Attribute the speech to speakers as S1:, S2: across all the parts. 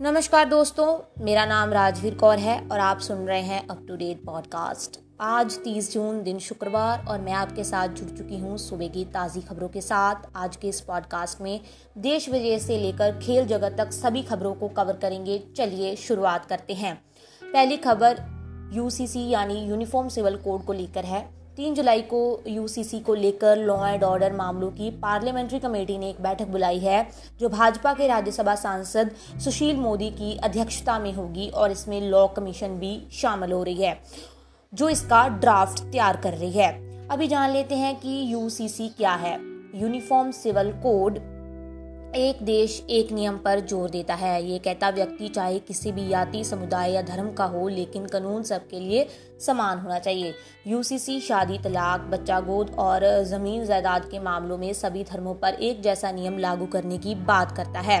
S1: नमस्कार दोस्तों, मेरा नाम राजवीर कौर है और आप सुन रहे हैं अप टू डेट पॉडकास्ट आज 30 जून, दिन शुक्रवार और मैं आपके साथ जुड़ चुकी हूँ सुबह की ताज़ी खबरों के साथ। आज के इस पॉडकास्ट में देश विदेश से लेकर खेल जगत तक सभी खबरों को कवर करेंगे। चलिए शुरुआत करते हैं। पहली खबर यूसीसी यानी यूनिफॉर्म सिविल कोड को लेकर है। तीन जुलाई को यूसीसी को लेकर लॉ एंड ऑर्डर मामलों की पार्लियामेंट्री कमेटी ने एक बैठक बुलाई है, जो भाजपा के राज्यसभा सांसद सुशील मोदी की अध्यक्षता में होगी और इसमें लॉ कमीशन भी शामिल हो रही है, जो इसका ड्राफ्ट तैयार कर रही है। अभी जान लेते हैं कि यूसीसी क्या है। यूनिफॉर्म सिविल कोड एक देश एक नियम पर ज़ोर देता है। ये कहता व्यक्ति चाहे किसी भी जाति, समुदाय या धर्म का हो, लेकिन कानून सबके लिए समान होना चाहिए। यूसीसी शादी, तलाक, बच्चा गोद और ज़मीन जायदाद के मामलों में सभी धर्मों पर एक जैसा नियम लागू करने की बात करता है।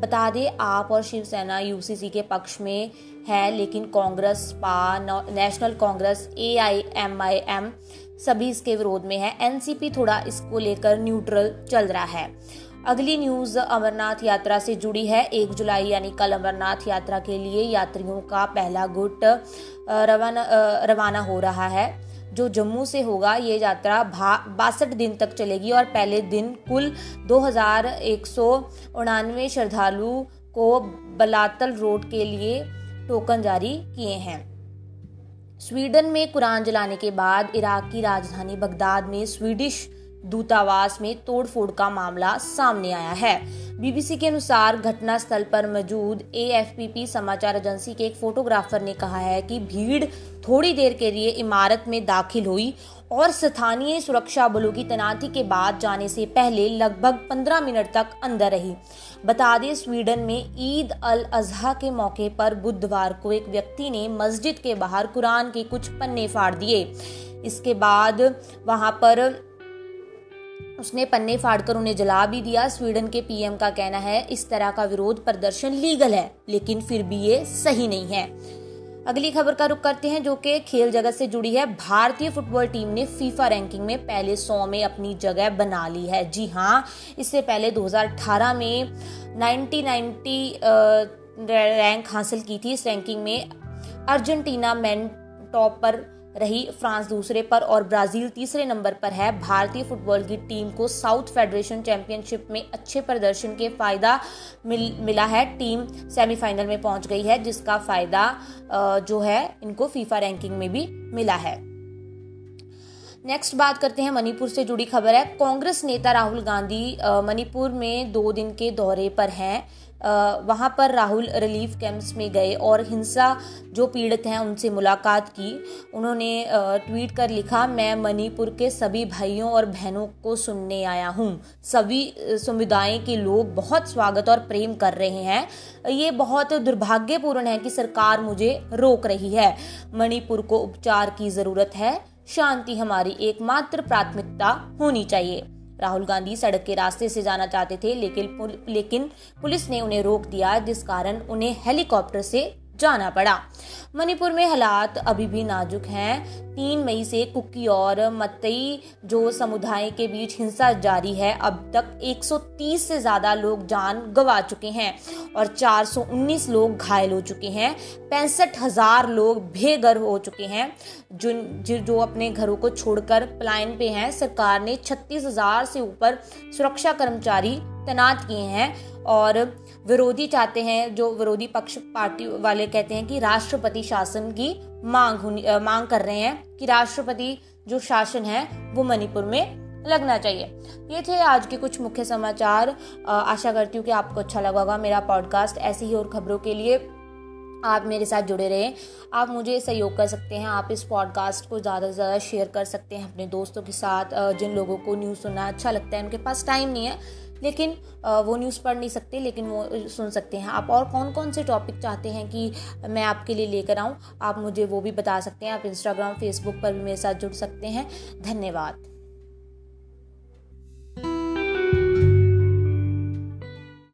S1: बता दें, आप और शिवसेना यूसीसी के पक्ष में है, लेकिन कांग्रेस, पा National Congress A I M I M सभी इसके विरोध में है। एनसीपी थोड़ा इसको लेकर न्यूट्रल चल रहा है। अगली न्यूज़ अमरनाथ यात्रा से जुड़ी है। एक जुलाई यानी कल अमरनाथ यात्रा के लिए यात्रियों का पहला गुट रवाना रवाना हो रहा है। जो जम्मू से होगा, ये यात्रा बासठ दिन तक चलेगी और पहले दिन कुल दो श्रद्धालु को बलातल रोड के लिए टोकन जारी किए हैं। स्वीडन में कुरान जलाने के बाद इराक की राजधानी बगदाद में स्वीडिश दूतावास में तोड़फोड़ का मामला सामने आया है। बीबीसी के अनुसार घटनास्थल पर मौजूद एएफपीपी समाचार एजेंसी के एक फोटोग्राफर ने कहा है कि भीड़ थोड़ी देर के लिए इमारत में दाखिल हुई और स्थानीय सुरक्षा बलों की तैनाती के बाद जाने से पहले लगभग 15 मिनट तक अंदर रही। बता दें, स्वीडन में ईद अल अजहा के मौके पर बुधवार को एक व्यक्ति ने मस्जिद के बाहर कुरान के कुछ पन्ने फाड़ दिए। इसके बाद वहाँ पर उसने पन्ने फाड़कर उन्हें जला भी दिया। स्वीडन के पीएम का कहना है, इस तरह का विरोध प्रदर्शन लीगल है, लेकिन फिर भी ये सही नहीं है। अगली खबर का रुख करते हैं, जो कि खेल जगत से जुड़ी है। भारतीय फुटबॉल टीम ने फीफा रैंकिंग में पहले सौ में अपनी जगह बना ली है। जी हाँ इससे पहले 2018 में 1990 रैंक हासिल की थी। इस रैंकिंग में अर्जेंटीना मैन टॉप पर रही फ्रांस दूसरे पर और ब्राज़ील तीसरे नंबर पर है। भारतीय फुटबॉल की टीम को साउथ फेडरेशन चैंपियनशिप में अच्छे प्रदर्शन के फ़ायदा मिल, मिला है। टीम सेमीफाइनल में पहुँच गई है जिसका फ़ायदा जो है इनको फीफा रैंकिंग में भी मिला है। नेक्स्ट बात करते हैं मणिपुर से जुड़ी खबर है। कांग्रेस नेता राहुल गांधी मणिपुर में दो दिन के दौरे पर हैं। वहाँ पर राहुल रिलीफ कैंप्स में गए और हिंसा, जो पीड़ित हैं, उनसे मुलाकात की। उन्होंने ट्वीट कर लिखा, मैं मणिपुर के सभी भाइयों और बहनों को सुनने आया हूँ। सभी समुदाय के लोग बहुत स्वागत और प्रेम कर रहे हैं। ये बहुत दुर्भाग्यपूर्ण है कि सरकार मुझे रोक रही है। मणिपुर को उपचार की ज़रूरत है। शांति हमारी एकमात्र प्राथमिकता होनी चाहिए। राहुल गांधी सड़क के रास्ते से जाना चाहते थे लेकिन पुल, लेकिन पुलिस ने उन्हें रोक दिया जिस कारण उन्हें हेलीकॉप्टर से जाना पड़ा। मणिपुर में हालात अभी भी नाजुक हैं। तीन मई से कुकी और मतई जो समुदाय के बीच हिंसा जारी है, अब तक 130 से ज़्यादा लोग जान गंवा चुके हैं और 419 लोग घायल हो चुके हैं। पैंसठ हज़ार लोग बेघर हो चुके हैं। जो जो अपने घरों को छोड़कर पलायन पे हैं, सरकार ने छत्तीस हज़ार से ऊपर सुरक्षा कर्मचारी तैनात किए हैं। और विरोधी चाहते हैं, जो विरोधी पक्ष पार्टी वाले कहते हैं कि राष्ट्रपति शासन की मांग मांग कर रहे हैं कि राष्ट्रपति जो शासन है, वो मणिपुर में लगना चाहिए। ये थे आज के कुछ मुख्य समाचार। आशा करती हूँ कि आपको अच्छा लगा होगा मेरा पॉडकास्ट ऐसी ही और खबरों के लिए आप मेरे साथ जुड़े रहें। आप मुझे सहयोग कर सकते हैं। आप इस पॉडकास्ट को ज़्यादा से ज़्यादा शेयर कर सकते हैं अपने दोस्तों के साथ। जिन लोगों को न्यूज़ सुनना अच्छा लगता है, उनके पास टाइम नहीं है लेकिन वो न्यूज़ पढ़ नहीं सकते, लेकिन वो सुन सकते हैं। आप और कौन कौन से टॉपिक चाहते हैं कि मैं आपके लिए लेकर आऊँ? आप मुझे वो भी बता सकते हैं। आप इंस्टाग्राम फेसबुक पर भी मेरे साथ जुड़ सकते हैं। धन्यवाद।